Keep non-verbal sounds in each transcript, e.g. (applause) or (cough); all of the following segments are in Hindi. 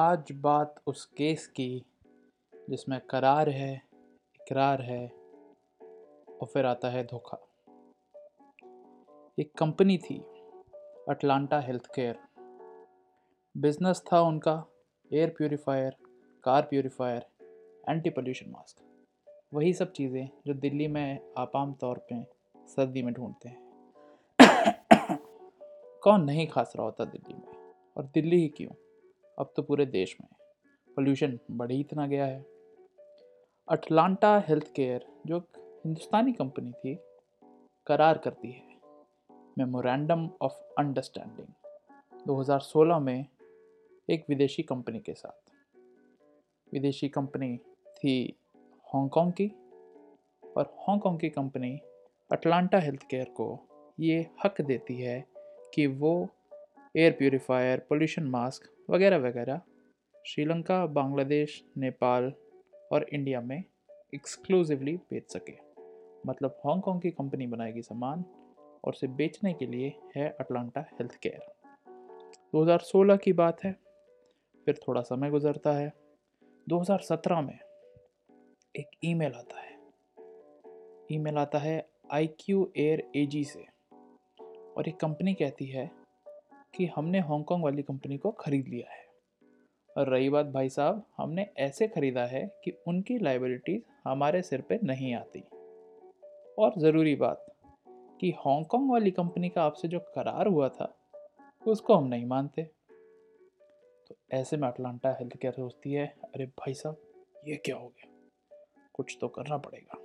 आज बात उस केस की, जिसमें करार है, इकरार है, और फिर आता है धोखा। एक कंपनी थी अटलांटा हेल्थ केयर बिज़नेस था उनका air purifier car purifier anti pollution mask वही सब चीज़ें जो दिल्ली में आप आम तौर पे सर्दी में ढूंढते हैं। (coughs) कौन नहीं खास रहा होता दिल्ली में? और दिल्ली ही क्यों? अब तो पूरे देश में पोल्यूशन बढ़ ही इतना गया है। अटलांटा हेल्थ केयर जो हिंदुस्तानी कंपनी थी, करार करती है। मेमोरेंडम ऑफ़ अंडरस्टैंडिंग 2016 में एक विदेशी कंपनी के साथ। विदेशी कंपनी थी हांगकांग की और हांगकांग की कंपनी अटलांटा हेल्थ केयर को ये हक देती है कि वो एयर प्योरीफायर पोल्यूशन मास्क वगैरह वगैरह, श्रीलंका, बांग्लादेश, नेपाल और इंडिया में एक्सक्लूसिवली बेच सके। मतलब हांगकांग की कंपनी बनाएगी सामान और उसे बेचने के लिए है अटलांटा हेल्थ केयर 2016 की बात है, फिर थोड़ा समय गुजरता है। 2017 में एक ईमेल आता है। ईमेल आता है आई क्यू एयर एजी से और एक कंपनी कहती है कि हमने हांगकांग वाली कंपनी को ख़रीद लिया है। और रही बात भाई साहब, हमने ऐसे ख़रीदा है कि उनकी लाइबिलिटीज़ हमारे सिर पे नहीं आती। और ज़रूरी बात कि हांगकांग वाली कंपनी का आपसे जो करार हुआ था, उसको हम नहीं मानते। तो ऐसे में अटलांटा हेल्थ केयर सोचती है? अरे भाई साहब, ये क्या हो गया? कुछ तो करना पड़ेगा।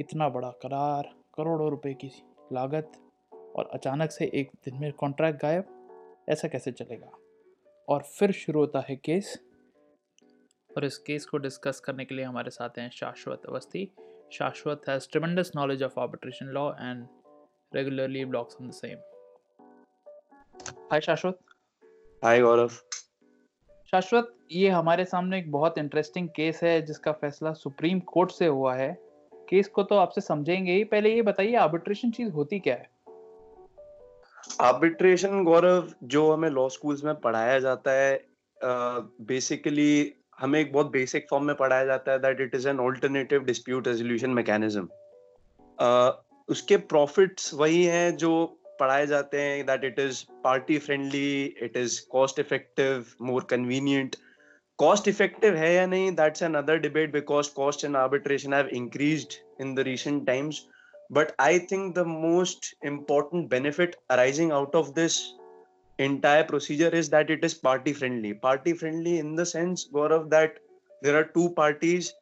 इतना बड़ा करार, करोड़ों रुपए की लागत और अचानक से एक दिन में कॉन्ट्रैक्ट गायब। ऐसा कैसे चलेगा? और फिर शुरू होता है केस। और इस केस को डिस्कस करने के लिए हमारे साथ हैं Shashwat Awasthi. Shashwat has tremendous knowledge of arbitration law and regularly blogs on the same hi Shashwat hi Gaurav शाश्वत ये हमारे सामने एक बहुत इंटरेस्टिंग केस है जिसका फैसला सुप्रीम कोर्ट से हुआ है। केस को तो आपसे समझेंगे ही। पहले ये बताइए आर्बिट्रेशन चीज़ होती क्या है? आर्बिट्रेशन गौरव जो हमें लॉ स्कूल्स में पढ़ाया जाता है बेसिकली uh, हमें एक बहुत बेसिक फॉर्म में पढ़ाया जाता है that it is an alternative dispute resolution mechanism उसके प्रॉफिट्स वही हैं जो पढ़ाए जाते हैं that it is party friendly it is cost effective more convenient cost effective है या नहीं that's another debate because cost and arbitration have increased in the recent times but i think the most important benefit arising out of this entire procedure is that it is party friendly party friendly in the sense gaurav that there are two parties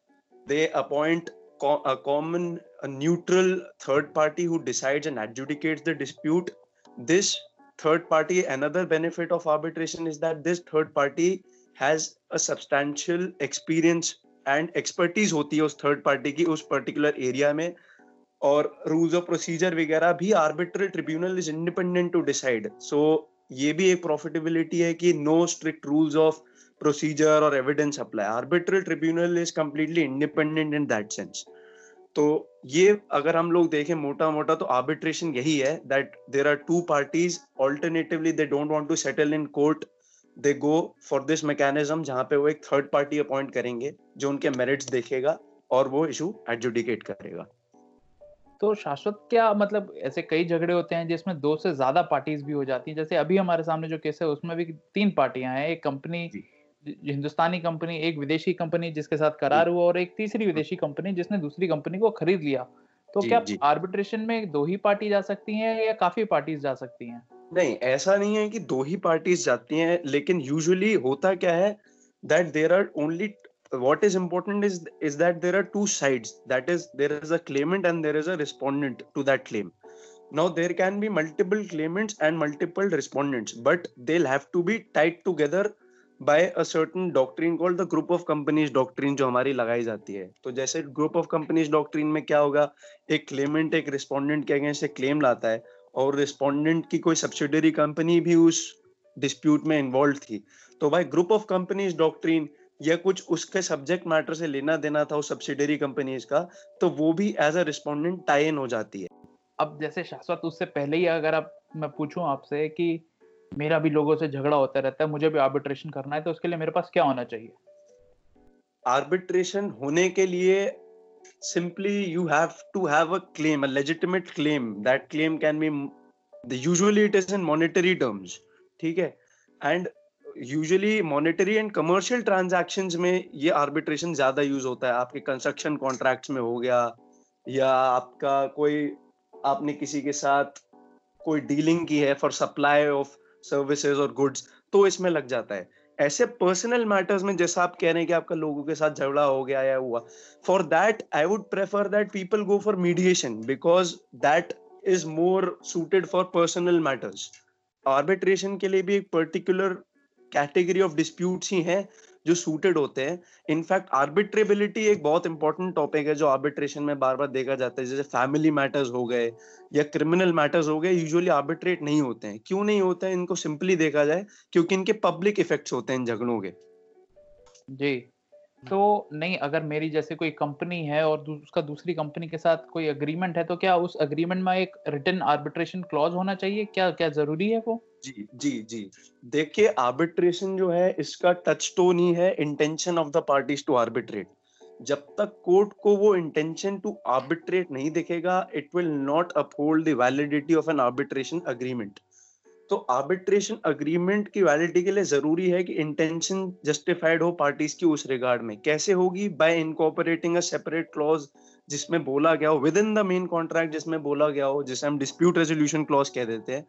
they appoint co- a common a neutral third party who decides and adjudicates the dispute this third party another benefit of arbitration is that this third party has a substantial experience and expertise होती है उस थर्ड पार्टी की उस पर्टिकुलर एरिया में और रूल्स ऑफ़ प्रोसीजर वगैरह भी arbitral tribunal is independent to decide so ये भी एक प्रॉफिटेबिलिटी है कि no strict rules of procedure और evidence apply arbitral tribunal is completely independent in that sense तो ये अगर हम लोग देखें मोटा मोटा तो आर्बिट्रेशन यही है that there are two parties alternatively they don't want to settle in court they go for this mechanism जहाँ पे वो एक थर्ड पार्टी अपॉइंट करेंगे, जो उनके मेरिट्स देखेगा और वो इशू एडजुडिकेट करेगा। तो शाश्वत क्या मतलब ऐसे कई झगड़े होते हैं जिसमें दो से ज़्यादा पार्टीज़ भी हो जाती हैं? जैसे अभी हमारे सामने जो केस है उसमें भी तीन पार्टियाँ हैं। एक कंपनी हिंदुस्तानी कंपनी एक विदेशी कंपनी जिसके साथ करार हुआ और एक तीसरी विदेशी कंपनी जिसने दूसरी कंपनी को खरीद लिया। तो क्या आर्बिट्रेशन में दो ही पार्टी जा सकती हैं या काफ़ी पार्टीज़ जा सकती हैं? नहीं ऐसा नहीं है कि दो ही पार्टीज़ जाती हैं लेकिन यूजुअली होता क्या है that there are only what is important is is that there are two sides that is there is a claimant and there is a respondent to that claim now there can be multiple claimants and multiple respondents but they'll have to be tied together by a certain doctrine called the group of companies doctrine जो हमारी लगाई जाती है तो जैसे ग्रुप ऑफ़ कंपनीज़ डॉक्ट्रिन में क्या होगा एक क्लेमेंट एक रिस्पोंडेंट के अगेंस्ट एक क्लेम लाता है और रिस्पोंडेंट की कोई सब्सिडरी कंपनी भी उस डिस्प्यूट में इन्वॉल्व थी तो भाई ग्रुप ऑफ़ कंपनीज़ डॉक्ट्रिन या कुछ उसके सब्जेक्ट मैटर से लेना देना था उस सब्सिडरी कंपनीज़ का तो वो भी as a respondent tie in हो जाती है। अब जैसे शाश्वत उससे पहले ही अगर आप मैं पूछूँ आपसे कि मेरा भी लोगों से झगड़ा होता रहता है मुझे भी आर्बिट्रेशन करना है तो उसके लिए मेरे पास क्या होना चाहिए? आर्बिट्रेशन होने के लिए simply you have to have a claim legitimate claim. That claim can be the usually it is in monetary terms ठीक है? And usually monetary and commercial transactions में ये आर्बिट्रेशन ज़्यादा यूज़ होता है। आपके कंस्ट्रक्शन कॉन्ट्रैक्ट्स में हो गया, या आपका कोई, आपने किसी के साथ कोई डीलिंग की है फॉर सप्लाई ऑफ़ सर्विसेज़ और गुड्स तो इसमें लग जाता है। ऐसे पर्सनल मैटर्स में जैसा आप कह रहे हैं कि आपका लोगों के साथ झगड़ा हो गया या हुआ for that I would prefer that people go for mediation because that is more suited for personal matters arbitration के लिए भी एक पर्टिकुलर कैटेगरी ऑफ़ डिस्प्यूट्स ही हैं जो सूटेड होते हैं। इनफैक्ट आर्बिट्रेबिलिटी एक बहुत इंपॉर्टेंट टॉपिक है जो आर्बिट्रेशन में बार बार देखा जाता है। जैसे फैमिली मैटर्स हो गए या क्रिमिनल मैटर्स हो गए यूजुअली आर्बिट्रेट नहीं होते हैं। क्यों नहीं होते हैं? इनको सिंपली देखा जाए, क्योंकि इनके पब्लिक इफेक्ट्स होते हैं इन झगड़ों के। जी। तो नहीं, अगर मेरी जैसे कोई कंपनी है और उसका दूसरी कंपनी के साथ कोई अग्रीमेंट है तो क्या उस अग्रीमेंट में एक रिटर्न आर्बिट्रेशन क्लॉज होना चाहिए? क्या क्या ज़रूरी है वो? जी जी जी। देखिए आर्बिट्रेशन जो है, इसका टच टोन ही है intention of the parties to arbitrate जब तक कोर्ट को वो इंटेंशन टू आर्बिट्रेट नहीं दिखेगा it will not uphold the validity of an arbitration agreement तो आर्बिट्रेशन अग्रीमेंट की वैलिडिटी के लिए ज़रूरी है कि इंटेंशन जस्टिफाइड हो पार्टीज़ की उस रिगार्ड में। कैसे होगी? By incorporating a separate clause जिसमें बोला गया हो within the main contract जिसमें बोला गया हो, जिसे हम डिस्प्यूट रेजोल्यूशन क्लॉज कह देते हैं,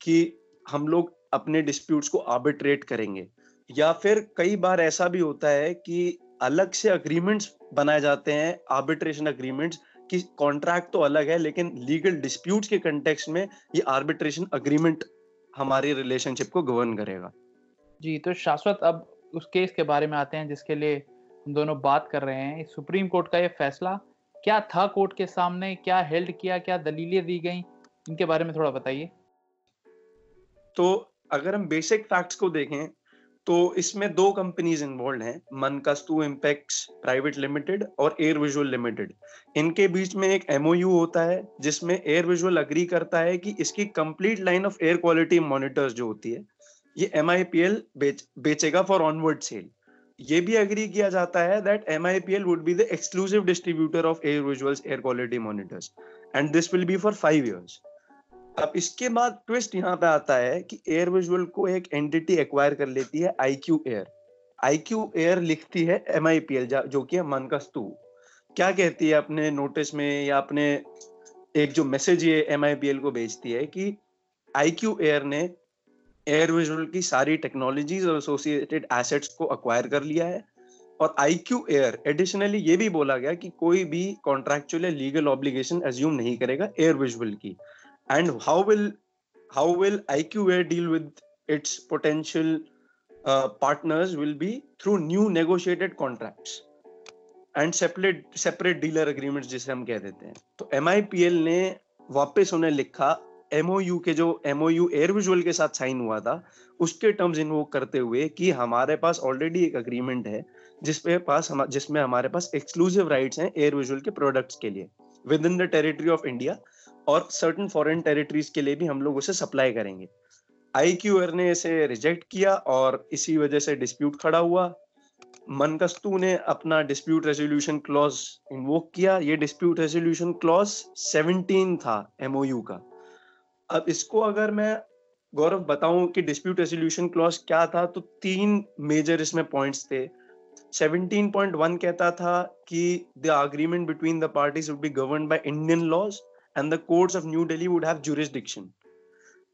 कि हम लोग अपने डिस्प्यूट्स को आर्बिट्रेट करेंगे। या फिर कई बार ऐसा भी होता है कि अलग से अग्रीमेंट्स बनाए जाते हैं आर्बिट्रेशन अग्रीमेंट्स कि कॉन्ट्रैक्ट तो अलग है, लेकिन लीगल डिस्प्यूट्स के कंटेक्स्ट में ये आर्बिट्रेशन अग्रीमेंट हमारी रिलेशनशिप को गवर्न करेगा। जी तो शाश्वत अब उस केस के बारे में आते हैं, जिसके लिए हम दोनों बात कर रहे हैं। सुप्रीम कोर्ट का ये फैसला, क्या था कोर्ट के सामने, क्या हेल्ड किया, क्या दलीलें दी गई, इनके बारे में थोड़ा बताइए। तो अगर हम बेसिक फैक्ट्स को देखें तो इसमें दो कंपनीज़ इन्वॉल्व हैं मनकस्तु इम्पैक्ट्स प्राइवेट लिमिटेड और एयर विजुअल लिमिटेड इनके बीच में एक एमओयू होता है जिसमें एयर विजुअल अग्री करता है कि इसकी complete line of air quality monitors जो होती है ये एम बेच, बेचेगा फॉर ऑनवर्ड सेल ये भी अग्री किया जाता है that M I P L would be the exclusive distributor of AirVisual's air quality monitors and this will be for five years अब इसके बाद ट्विस्ट यहाँ पे आता है कि एयर विजुअल को एक एंटिटी एक्वायर कर लेती है I Q Air I Q Air लिखती है एम आई पी एल जो कि है मनकस्तु। क्या कहती है अपने नोटिस में या अपने एक जो मैसेज ये एम आई पी एल को भेजती है कि आईक्यू एयर ने एयर विजुअल की सारी टेक्नोलॉजीज़ और एसोसिएटेड एसेट्स को अक्वायर कर लिया है और आई क्यू एयर एडिशनली ये भी बोला गया कि कोई भी कॉन्ट्रेक्चुअल लीगल ऑब्लिगेशन एज्यूम नहीं करेगा एयर विजुअल की। And how will how will IQA deal with its potential uh, partners will be through new negotiated contracts and separate separate dealer agreements जिसे हम कह देते हैं। तो MIPL ने वापस उन्हें लिखा एमओयू के जो एमओयू एयर विजुअल के साथ साइन हुआ था उसके टर्म्स इन्वोक करते हुए कि हमारे पास ऑलरेडी एक अग्रीमेंट है जिसपे पास हम जिसमें हमारे पास एक्सक्लूसिव राइट्स हैं एयर विजुअल के प्रोडक्ट्स के लिए within the territory of India और सर्टन फॉरेन टेरिटरीज के लिए भी हम लोग उसे सप्लाई करेंगे। आई क्यू आर ने इसे रिजेक्ट किया और इसी वजह से डिस्प्यूट खड़ा हुआ। मनकस्तु ने अपना डिस्प्यूट रेजोल्यूशन क्लॉज इन्वोक किया। ये डिस्प्यूट रेजोल्यूशन क्लॉज 17 था एमओयू का। अब इसको अगर मैं गौरव बताऊँ कि डिस्प्यूट रेजोल्यूशन क्लॉज क्या था तो तीन मेजर इसमें पॉइंट्स थे। 17.1 कहता था कि the agreement between the parties would be govern by Indian laws and the courts of New Delhi would have jurisdiction.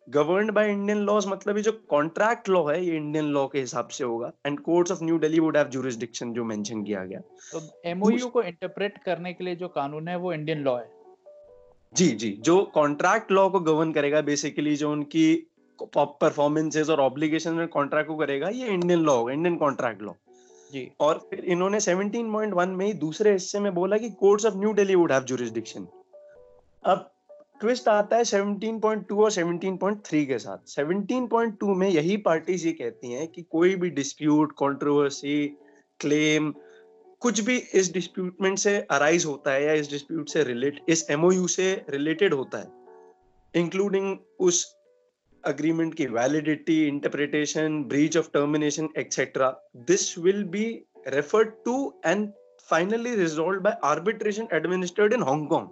Governed by Indian laws मतलब ये जो कॉन्ट्रैक्ट लॉ है ये इंडियन लॉ के हिसाब से होगा। And courts of New Delhi would have jurisdiction जो मेंशन किया गया। तो एमओयू को इंटरप्रेट करने के लिए जो कानून है वो इंडियन लॉ है। जी जी। जो कॉन्ट्रैक्ट लॉ को गवर्न करेगा बेसिकली जो उनकी परफॉर्मेंसेस और ऑब्लिगेशन कॉन्ट्रैक्ट को करेगा ये इंडियन लॉ होगा इंडियन कॉन्ट्रैक्ट लॉ जी। और फिर इन्होंने 17.1 में ही दूसरे हिस्से में बोला कि courts of New Delhi would have jurisdiction अब ट्विस्ट आता है 17.2 और 17.3 के साथ। 17.2 में यही पार्टीज़ ये कहती हैं कि कोई भी डिस्प्यूट कंट्रोवर्सी क्लेम कुछ भी इस डिस्प्यूटमेंट से अराइज होता है या इस डिस्प्यूट से रिलेट इस एमओयू से रिलेटेड होता है इंक्लूडिंग उस अग्रीमेंट की validity interpretation breach of termination etcetera this will be referred to and finally resolve by arbitration administered in Hong Kong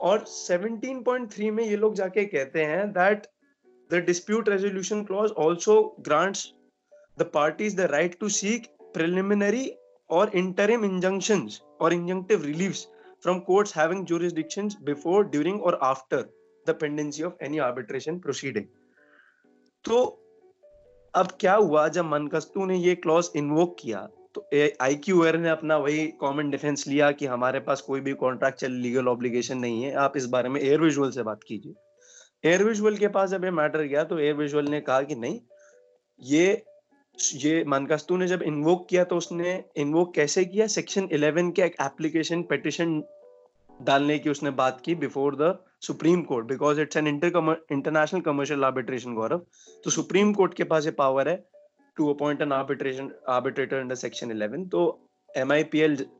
और 17.3 में ये लोग जाके कहते हैं that the dispute resolution clause also grants the parties the right to seek preliminary और इंटरिम इंजंक्शन और injunctive relief from courts having jurisdiction before during और after the pendency of any arbitration proceeding तो अब क्या हुआ जब मनकस्तु ने ये क्लॉज इन्वोक किया? तो आई क्यू ने अपना वही कॉमन डिफेंस लिया कि हमारे पास कोई भी कॉन्ट्रैक्चुअल लीगल ऑब्लिगेशन नहीं है। आप इस बारे में एयर विजुअल से बात कीजिए। एयर विजुअल के पास जब ये मैटर गया तो एयर विजुअल ने कहा कि नहीं, ये ये मनकस्तू ने जब इन्वोक किया तो उसने इन्वोक कैसे किया? सेक्शन 11 के एक एप्लीकेशन पिटिशन डालने की उसने बात की before the supreme court because it's an inter international commercial arbitration Gaurav. तो सुप्रीम कोर्ट के पास ये पावर है। To appoint an arbitration arbitrator under section 11 तो एम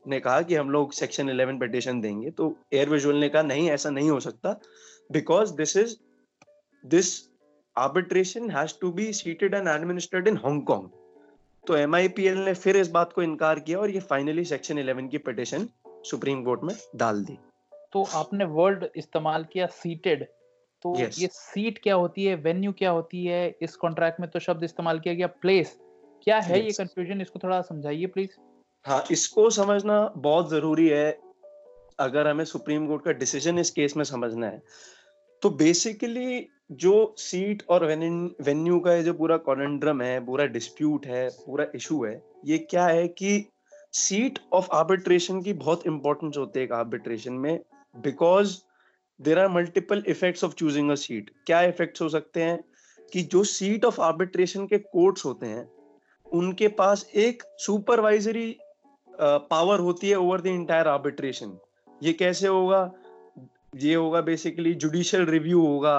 ने कहा कि हम लोग सेक्शन 11 पिटिशन देंगे। तो एयर विजुअल ने कहा, नहीं, ऐसा नहीं हो सकता। Because this is this arbitration has to be seated and administered in Hong Kong तो एम ने फिर इस बात को इनकार किया और ये फाइनली सेक्शन 11 की पिटिशन सुप्रीम कोर्ट में डाल दी। तो आपने वर्ड इस्तेमाल किया सीटेड तो yes. ये सीट क्या होती है? वेन्यू क्या होती है? इस कॉन्ट्रैक्ट में तो शब्द इस्तेमाल किया गया। प्लेस क्या है yes. ये कंफ्यूजन इसको थोड़ा समझाइए प्लीज़ हाँ इसको समझना बहुत ज़रूरी है। अगर हमें सुप्रीम कोर्ट का डिसीज़न इस केस में समझना है तो बेसिकली जो सीट और वेन्यू का ये जो पूरा कॉन्ड्रम है पूरा डिस्प्यूट है पूरा इशू है ये क्या है कि सीट ऑफ़ आर्बिट्रेशन की बहुत इंपॉर्टेंस होती है एक आर्बिट्रेशन में because there are multiple effects of choosing a seat क्या इफेक्ट्स हो सकते हैं? कि जो सीट ऑफ़ आर्बिट्रेशन के कोर्ट्स होते हैं उनके पास एक सुपरवाइजरी पावर uh, होती है ओवर द इंटायर आर्बिट्रेशन ये कैसे होगा? ये होगा बेसिकली जुडिशियल रिव्यू होगा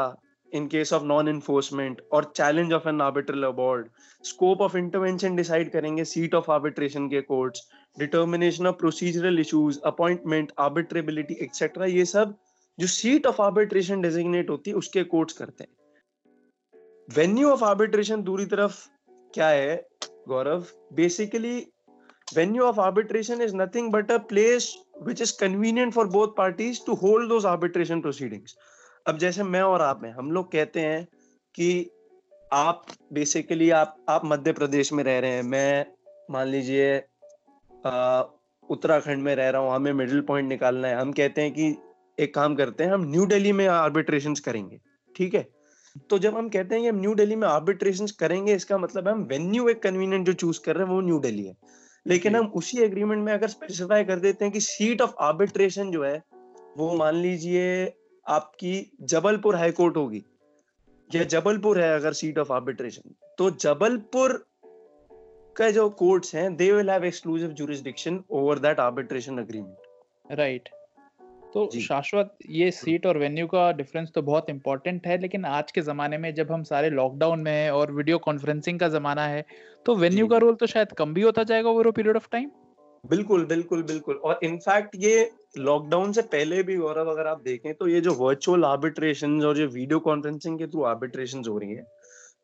in case of non enforcement और challenge of an arbitral award scope of intervention decide करेंगे सीट ऑफ़ आर्बिट्रेशन के courts determination of procedural issues appointment arbitrability etcetera ये सब जो सीट ऑफ़ आर्बिट्रेशन डेजिग्नेट होती है, उसके कोर्ट्स करते हैं। वेन्यू ऑफ़ आर्बिट्रेशन दूरी तरफ़ क्या है, Gaurav? Basically venue of arbitration is nothing but a place which is convenient for both parties to hold those arbitration proceedings अब जैसे मैं और आप हैं, हम लोग कहते हैं कि आप बेसिकली आप आप मध्य प्रदेश में रह रहे हैं। मैं, मान लीजिए उत्तराखंड में रह रहा हूँ, हमें मिडिल पॉइंट निकालना है। हम कहते हैं कि एक काम करते हैं हम न्यू दिल्ली में आर्बिट्रेशन करेंगे ठीक है? तो जब हम कहते हैं कि हम न्यू दिल्ली में आर्बिट्रेशन करेंगे इसका मतलब हम वेन्यू एक कन्वीनियंट जो चूज़ कर रहे हैं वो न्यू दिल्ली है। लेकिन हम उसी एग्रीमेंट में अगर स्पेसिफाई कर देते हैं कि सीट ऑफ़ आर्बिट्रेशन जो है वो मान लीजिए आपकी जबलपुर हाईकोर्ट होगी या जबलपुर है अगर सीट ऑफ़ आर्बिट्रेशन तो जबलपुर का जो कोर्ट्स हैं they will have exclusive jurisdiction over that arbitration agreement right तो शाश्वत ये सीट और वेन्यू का डिफरेंस तो बहुत इंपॉर्टेंट है लेकिन आज के जमाने में जब हम सारे लॉकडाउन में हैं और वीडियो कॉन्फ्रेंसिंग का जमाना है तो वेन्यू का रोल तो शायद कम भी होता जाएगा ओवर पीरियड ऑफ़ टाइम बिल्कुल बिल्कुल बिल्कुल। और इनफैक्ट ये लॉकडाउन से पहले भी गौरव अगर आप देखें तो ये जो वर्चुअल आर्बिट्रेशन और जो वीडियो कॉन्फ्रेंसिंग के थ्रू आर्बिट्रेशन हो रही है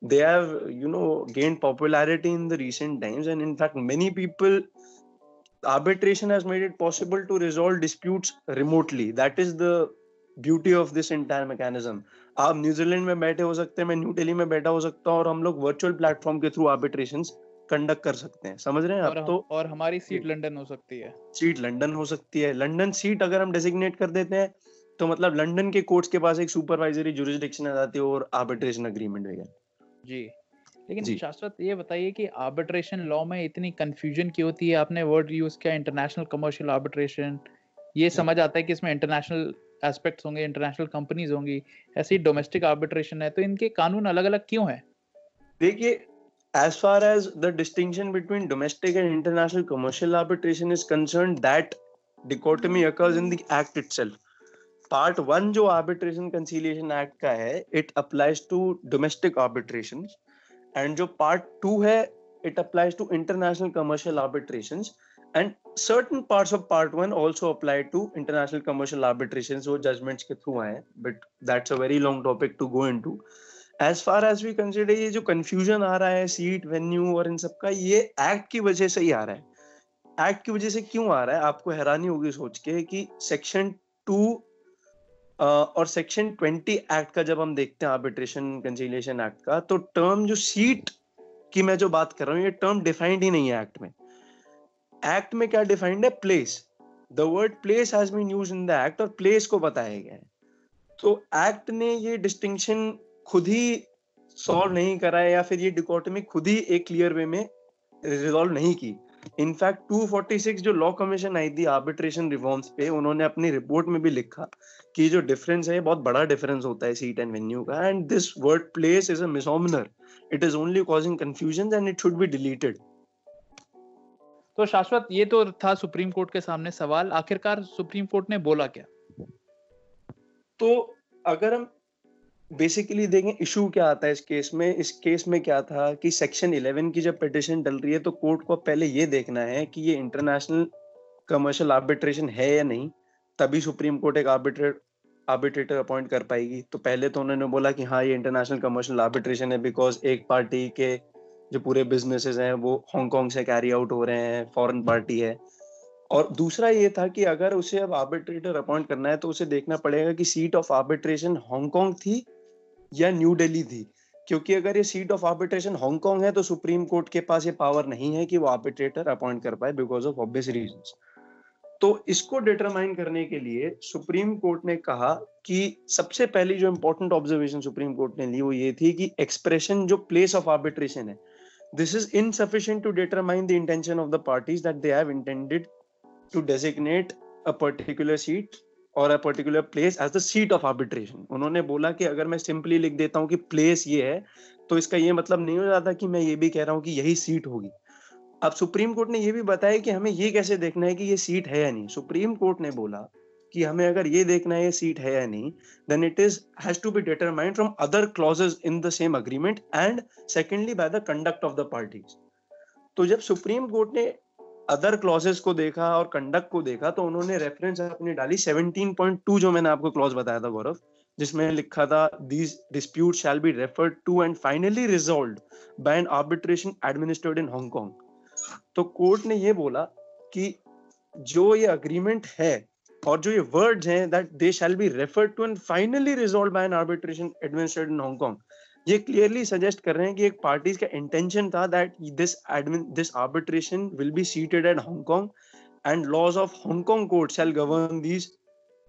they have you know gained popularity in the recent times and in fact many people arbitration has made it possible to resolve disputes remotely. That is the beauty of this entire mechanism आप न्यूजीलैंड में बैठे हो सकते हैं मैं न्यू दिल्ली में बैठा हो सकता हूँ और हम लोग वर्चुअल प्लेटफॉर्म के थ्रू आर्बिट्रेशन कंडक्ट कर सकते हैं। समझ रहे हैं आप तो? और हमारी सीट लंदन हो सकती है। सीट लंदन हो सकती है। लंदन सीट अगर हम डेजिग्नेट कर देते हैं तो मतलब लंदन के कोर्ट्स के पास एक सुपरवाइजरी जुरिस्डिक्शन आ जाती है और आर्बिट्रेशन एग्रीमेंट वगैरह। जी। लेकिन शाश्वत ये बताइए कि आर्बिट्रेशन लॉ में इतनी कंफ्यूजन क्यों होती है? आपने वर्ड यूज़ किया इंटरनेशनल कमर्शियल आर्बिट्रेशन ये समझ आता है कि इसमें इंटरनेशनल एस्पेक्ट्स होंगे इंटरनेशनल कंपनीज़ होंगी। ऐसी डोमेस्टिक आर्बिट्रेशन है तो इनके कानून अलग अलग क्यों है? देखिए as far as the distinction between domestic and international commercial arbitration is concerned that dichotomy occurs in the act itself. Part one जो आर्बिट्रेशन कंसीलिएशन एक्ट का है it applies to domestic arbitration and जो पार्ट टू है it applies to international commercial arbitration and certain parts of part one also apply to international commercial arbitration वो जजमेंट्स के थ्रू आए but that's a very long topic to go into as far as we consider ये जो कंफ्यूजन आ रहा है सीट वेन्यू और इन सबका ये एक्ट की वजह से ही आ रहा है. एक्ट की वजह से क्यों आ रहा है? आपको हैरानी होगी सोच के कि सेक्शन टू और सेक्शन 20 एक्ट का जब हम देखते हैं आर्बिट्रेशन कंसिलिएशन एक्ट का तो टर्म जो सीट की मैं जो बात कर रहा हूँ, ये टर्म डिफाइंड ही नहीं है एक्ट में। एक्ट में क्या डिफाइंड है? Place the word place has been use in the act और प्लेस को बताया गया है। तो एक्ट ने ये डिस्टिंक्शन खुद ही सॉल्व नहीं करा है या फिर ये डिकोटमी खुद ही एक क्लियर वे में रिजॉल्व नहीं की। इनफैक्ट 246 जो लॉ कमीशन आई थी आर्बिट्रेशन रिफॉर्म्स पे उन्होंने अपनी रिपोर्ट में भी लिखा कि जो डिफरेंस है बहुत बड़ा डिफरेंस होता है सीट एंड वेन्यू का। And this word place is a misnomer it is only causing confusion and it should be deleted तो शाश्वत ये तो था सुप्रीम कोर्ट के सामने सवाल। आखिरकार सुप्रीम कोर्ट ने बोला क्या? तो अगर हम बेसिकली देखें इशू क्या आता है इस केस में? इस केस में क्या था कि सेक्शन 11 की जब पिटिशन डल रही है तो कोर्ट को पहले ये देखना है कि ये इंटरनेशनल कमर्शियल आर्बिट्रेशन है या नहीं? तभी सुप्रीम कोर्ट एक आर्बिट्रेट आर्बिट्रेटर अपॉइंट कर पाएगी। तो पहले तो उन्होंने बोला कि हाँ ये इंटरनेशनल कमर्शियल आर्बिट्रेशन है बिकॉज़ एक पार्टी के जो पूरे बिजनेसेस हैं, वो हांगकांग से कैरी आउट हो रहे हैं फॉरेन पार्टी है। और दूसरा ये था कि अगर उसे अब आर्बिट्रेटर अपॉइंट करना है तो उसे देखना पड़ेगा कि सीट ऑफ़ आर्बिट्रेशन हांगकांग थी या न्यू दिल्ली थी, क्योंकि अगर ये सीट ऑफ़ आर्बिट्रेशन हांगकांग है तो सुप्रीम कोर्ट के पास ये पावर नहीं है कि वो आर्बिट्रेटर अपॉइंट कर पाए बिकॉज़ ऑफ़ ऑब्वियस रीजन तो इसको डिटरमाइन करने के लिए सुप्रीम कोर्ट ने कहा कि सबसे पहली जो इंपॉर्टेंट ऑब्जर्वेशन सुप्रीम कोर्ट ने ली वो ये थी कि एक्सप्रेशन जो प्लेस ऑफ़ आर्बिट्रेशन है this is insufficient to determine the intention of the parties that they have intended to designate a particular seat और a particular place as the seat of arbitration उन्होंने बोला कि अगर मैं सिंपली लिख देता हूँ कि प्लेस ये है तो इसका ये मतलब नहीं हो जाता कि मैं ये भी कह रहा हूँ कि यही सीट होगी। अब सुप्रीम कोर्ट ने ये भी बताया कि हमें ये कैसे देखना है कि ये सीट है या नहीं। सुप्रीम कोर्ट ने बोला कि हमें अगर ये देखना है ये सीट है या नहीं then it is has to be determined from other clauses in the same agreement and secondly by the conduct of the parties तो जब सुप्रीम कोर्ट ने अदर क्लॉजेस को देखा और कंडक्ट को देखा तो उन्होंने रेफरेंस अपनी डाली। 17.2 जो मैंने आपको क्लॉज बताया था, गौरव, जिसमें लिखा था these dispute shall be referred to and finally resolve by an arbitration administered in Hong Kong तो कोर्ट ने ये बोला कि जो ये अग्रीमेंट है और जो ये वर्ड्स हैं that they shall be referred to and finally resolve by an arbitration administered in Hong Kong ये क्लियरली सजेस्ट कर रहे हैं कि एक पार्टीज़ का इंटेंशन था that this admin this arbitration will be seated at Hong Kong and laws of Hong Kong court shall govern these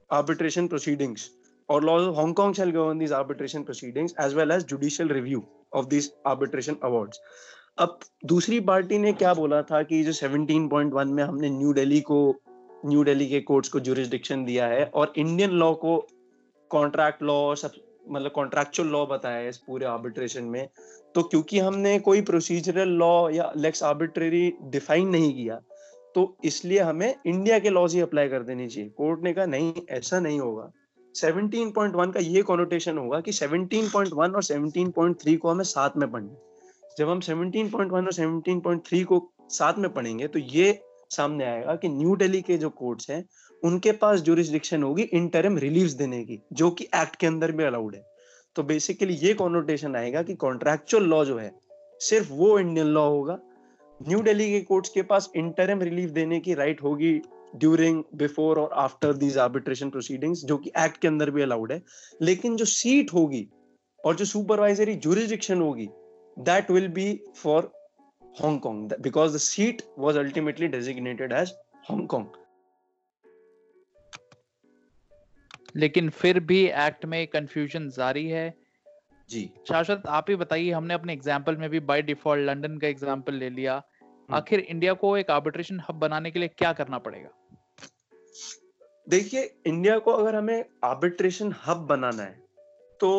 arbitration proceedings or laws of Hong Kong govern these arbitration proceedings as well as judicial review of these arbitration awards. अब दूसरी पार्टी ने क्या बोला था कि जो 17.1 में हमने न्यू दिल्ली को न्यू दिल्ली के कोर्ट्स को जुरिस्डिक्शन दिया है और इंडियन लॉ को कॉन्ट्रैक्ट लॉ सब मतलब कॉन्ट्रैक्चुअल लॉ बताया है इस पूरे आर्बिट्रेशन में तो क्योंकि हमने कोई प्रोसीजरल लॉ या लेक्स आर्बिट्रेरी डिफाइन नहीं किया तो इसलिए हमें इंडिया के लॉज ही अप्लाई कर देनी चाहिए। कोर्ट ने कहा, नहीं, ऐसा नहीं होगा। 17.1 का ये कॉनोटेशन होगा कि 17.1 और 17.3 को हमें साथ में पढ़ना जब हम 17.1 और 17.3 को साथ में पढ़ेंगे तो ये सामने आएगा कि न्यू दिल्ली के जो कोर्ट्स हैं उनके पास जुरिस्डिक्शन होगी इंटरम रिलीफ देने की, जो कि एक्ट के अंदर भी अलाउड है। तो बेसिकली ये कॉनोटेशन आएगा कि कॉन्ट्रेक्चुअल लॉ जो है, सिर्फ़ वो इंडियन लॉ होगा। न्यू दिल्ली के कोर्ट्स के पास इंटरम रिलीफ देने की राइट होगी ड्यूरिंग बिफोर और आफ्टर दीज आर्बिट्रेशन प्रोसीडिंग्स जो कि एक्ट के अंदर भी अलाउड है। लेकिन जो सीट होगी और जो सुपरवाइजरी जुरिस्डिक्शन होगी that will be for Hong Kong because the seat was ultimately designated as Hong Kong लेकिन फिर भी एक्ट में कंफ्यूजन जारी है। जी। शाश्वत आप ही बताइए हमने अपने एग्ज़ाम्पल में भी बाय डिफ़ॉल्ट लंदन का एग्ज़ाम्पल ले लिया। हम्म। आखिर इंडिया को एक आर्बिट्रेशन हब बनाने के लिए क्या करना पड़ेगा? देखिए इंडिया को अगर हमें आर्बिट्रेशन हब बनाना है तो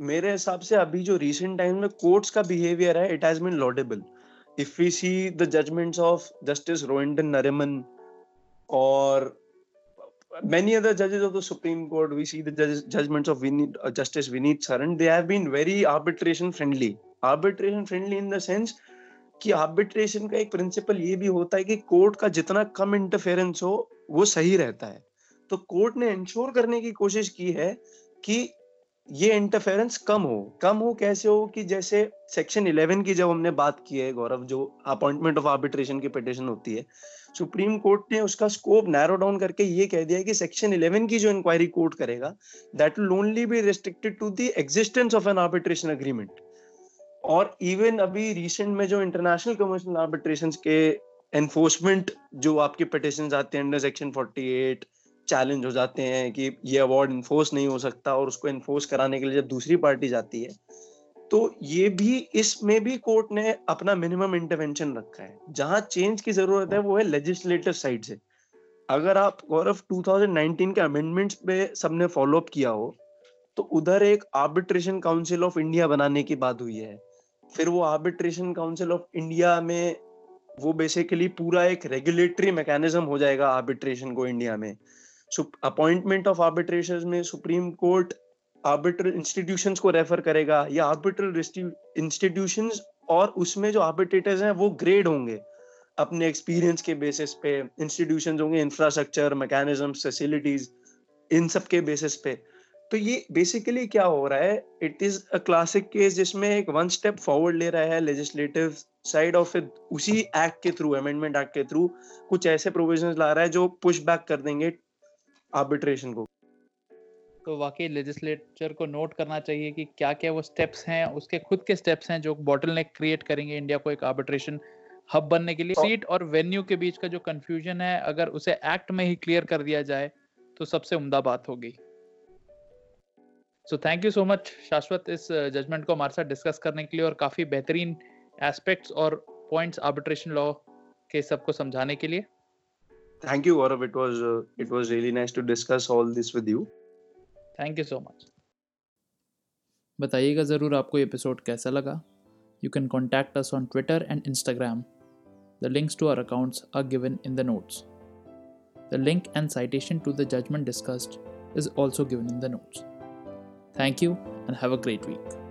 मेरे हिसाब से अभी जो रिसेंट टाइम में कोर्ट्स का बिहेवियर है it has been laudable if we see the judgments of Justice Rohinton Nariman और many other judges of the Supreme Court, we see the judges, judgments of Vinit, uh, Justice Vineet Saran, they have been very arbitration friendly. Arbitration friendly in the sense कि आर्बिट्रेशन का एक प्रिंसिपल ये भी होता है कि कोर्ट का जितना कम इंटरफेरेंस हो वो सही रहता है तो कोर्ट ने इंश्योर करने की कोशिश की है कि ये इंटरफेरेंस कम हो कम हो कैसे हो कि जैसे सेक्शन 11 की जब हमने बात की है गौरव जो अपॉइंटमेंट ऑफ़ आर्बिट्रेशन की पिटिशन होती है सुप्रीम कोर्ट ने उसका स्कोप नैरो डाउन करके ये कह दिया कि सेक्शन 11 की जो इंक्वायरी कोर्ट करेगा that will only be restricted to the existence of an arbitration agreement और इवन अभी रिसेंट में जो इंटरनेशनल कमर्शियल आर्बिट्रेशन के एनफोर्समेंट जो आपके पिटिशन आते हैं अंडर सेक्शन 48 चैलेंज हो जाते हैं कि ये अवार्ड इन्फोर्स नहीं हो सकता और उसको इन्फोर्स कराने के लिए जब दूसरी पार्टी जाती है तो ये भी, इसमें भी कोर्ट ने अपना मिनिमम इंटरवेंशन रखा है। जहाँ चेंज की ज़रूरत है, वो है लेजिस्लेटिव साइड से। अगर आप गौरव 2019 के अमेंडमेंट्स पे सबने फॉलो अप किया हो तो उधर एक आर्बिट्रेशन काउंसिल ऑफ़ इंडिया बनाने की बात हुई है। फिर वो आर्बिट्रेशन काउंसिल ऑफ़ इंडिया में, वो बेसिकली पूरा एक रेगुलेटरी मैकेनिज्म हो जाएगा आर्बिट्रेशन को इंडिया में। अपॉइंटमेंट ऑफ़ आर्बिट्रेशन में सुप्रीम कोर्ट आर्बिट्रल इंस्टीट्यूशंस को रेफर करेगा या आर्बिट्रल इंस्टीट्यूशंस और उसमें जो आर्बिट्रेटर्स हैं, वो ग्रेड होंगे। अपने एक्सपीरियंस के बेसिस पे इंस्टीट्यूशंस होंगे इंफ्रास्ट्रक्चर मैकेनिज्म फैसिलिटीज़ इन सब के बेसिस पे। तो ये बेसिकली क्या हो रहा है? It is a classic case जिसमें एक वन स्टेप फॉरवर्ड ले रहा है लेजिस्लेटिव साइड ऑफ़ इट उसी एक्ट के थ्रू अमेंडमेंट एक्ट के थ्रू कुछ ऐसे प्रोविज़न ला रहा है जो पुश बैक कर देंगे आर्बिट्रेशन को। तो वाकई लेजिस्लेचर को नोट करना चाहिए कि क्या क्या वो स्टेप्स हैं उसके खुद के स्टेप्स हैं जो बॉटल नेक क्रिएट करेंगे इंडिया को एक आर्बिट्रेशन हब बनने के लिए। सीट और वेन्यू के बीच का जो कंफ्यूजन है अगर उसे एक्ट में ही क्लियर कर दिया जाए तो सबसे उम्दा बात होगी। So thank you so much Shashwat इस जजमेंट uh, को हमारे साथ डिस्कस करने के लिए और काफ़ी बेहतरीन एस्पेक्ट्स और पॉइंट्स आर्बिट्रेशन लॉ के सबको समझाने के लिए। Thank you Gaurav it was it was really nice to discuss all this with you thank you so much बताइएगा ज़रूर आपको एपिसोड कैसा लगा you can contact us on Twitter and Instagram the links to our accounts are given in the notes the link and citation to the judgement discussed is also given in the notes. Thank you and have a great week.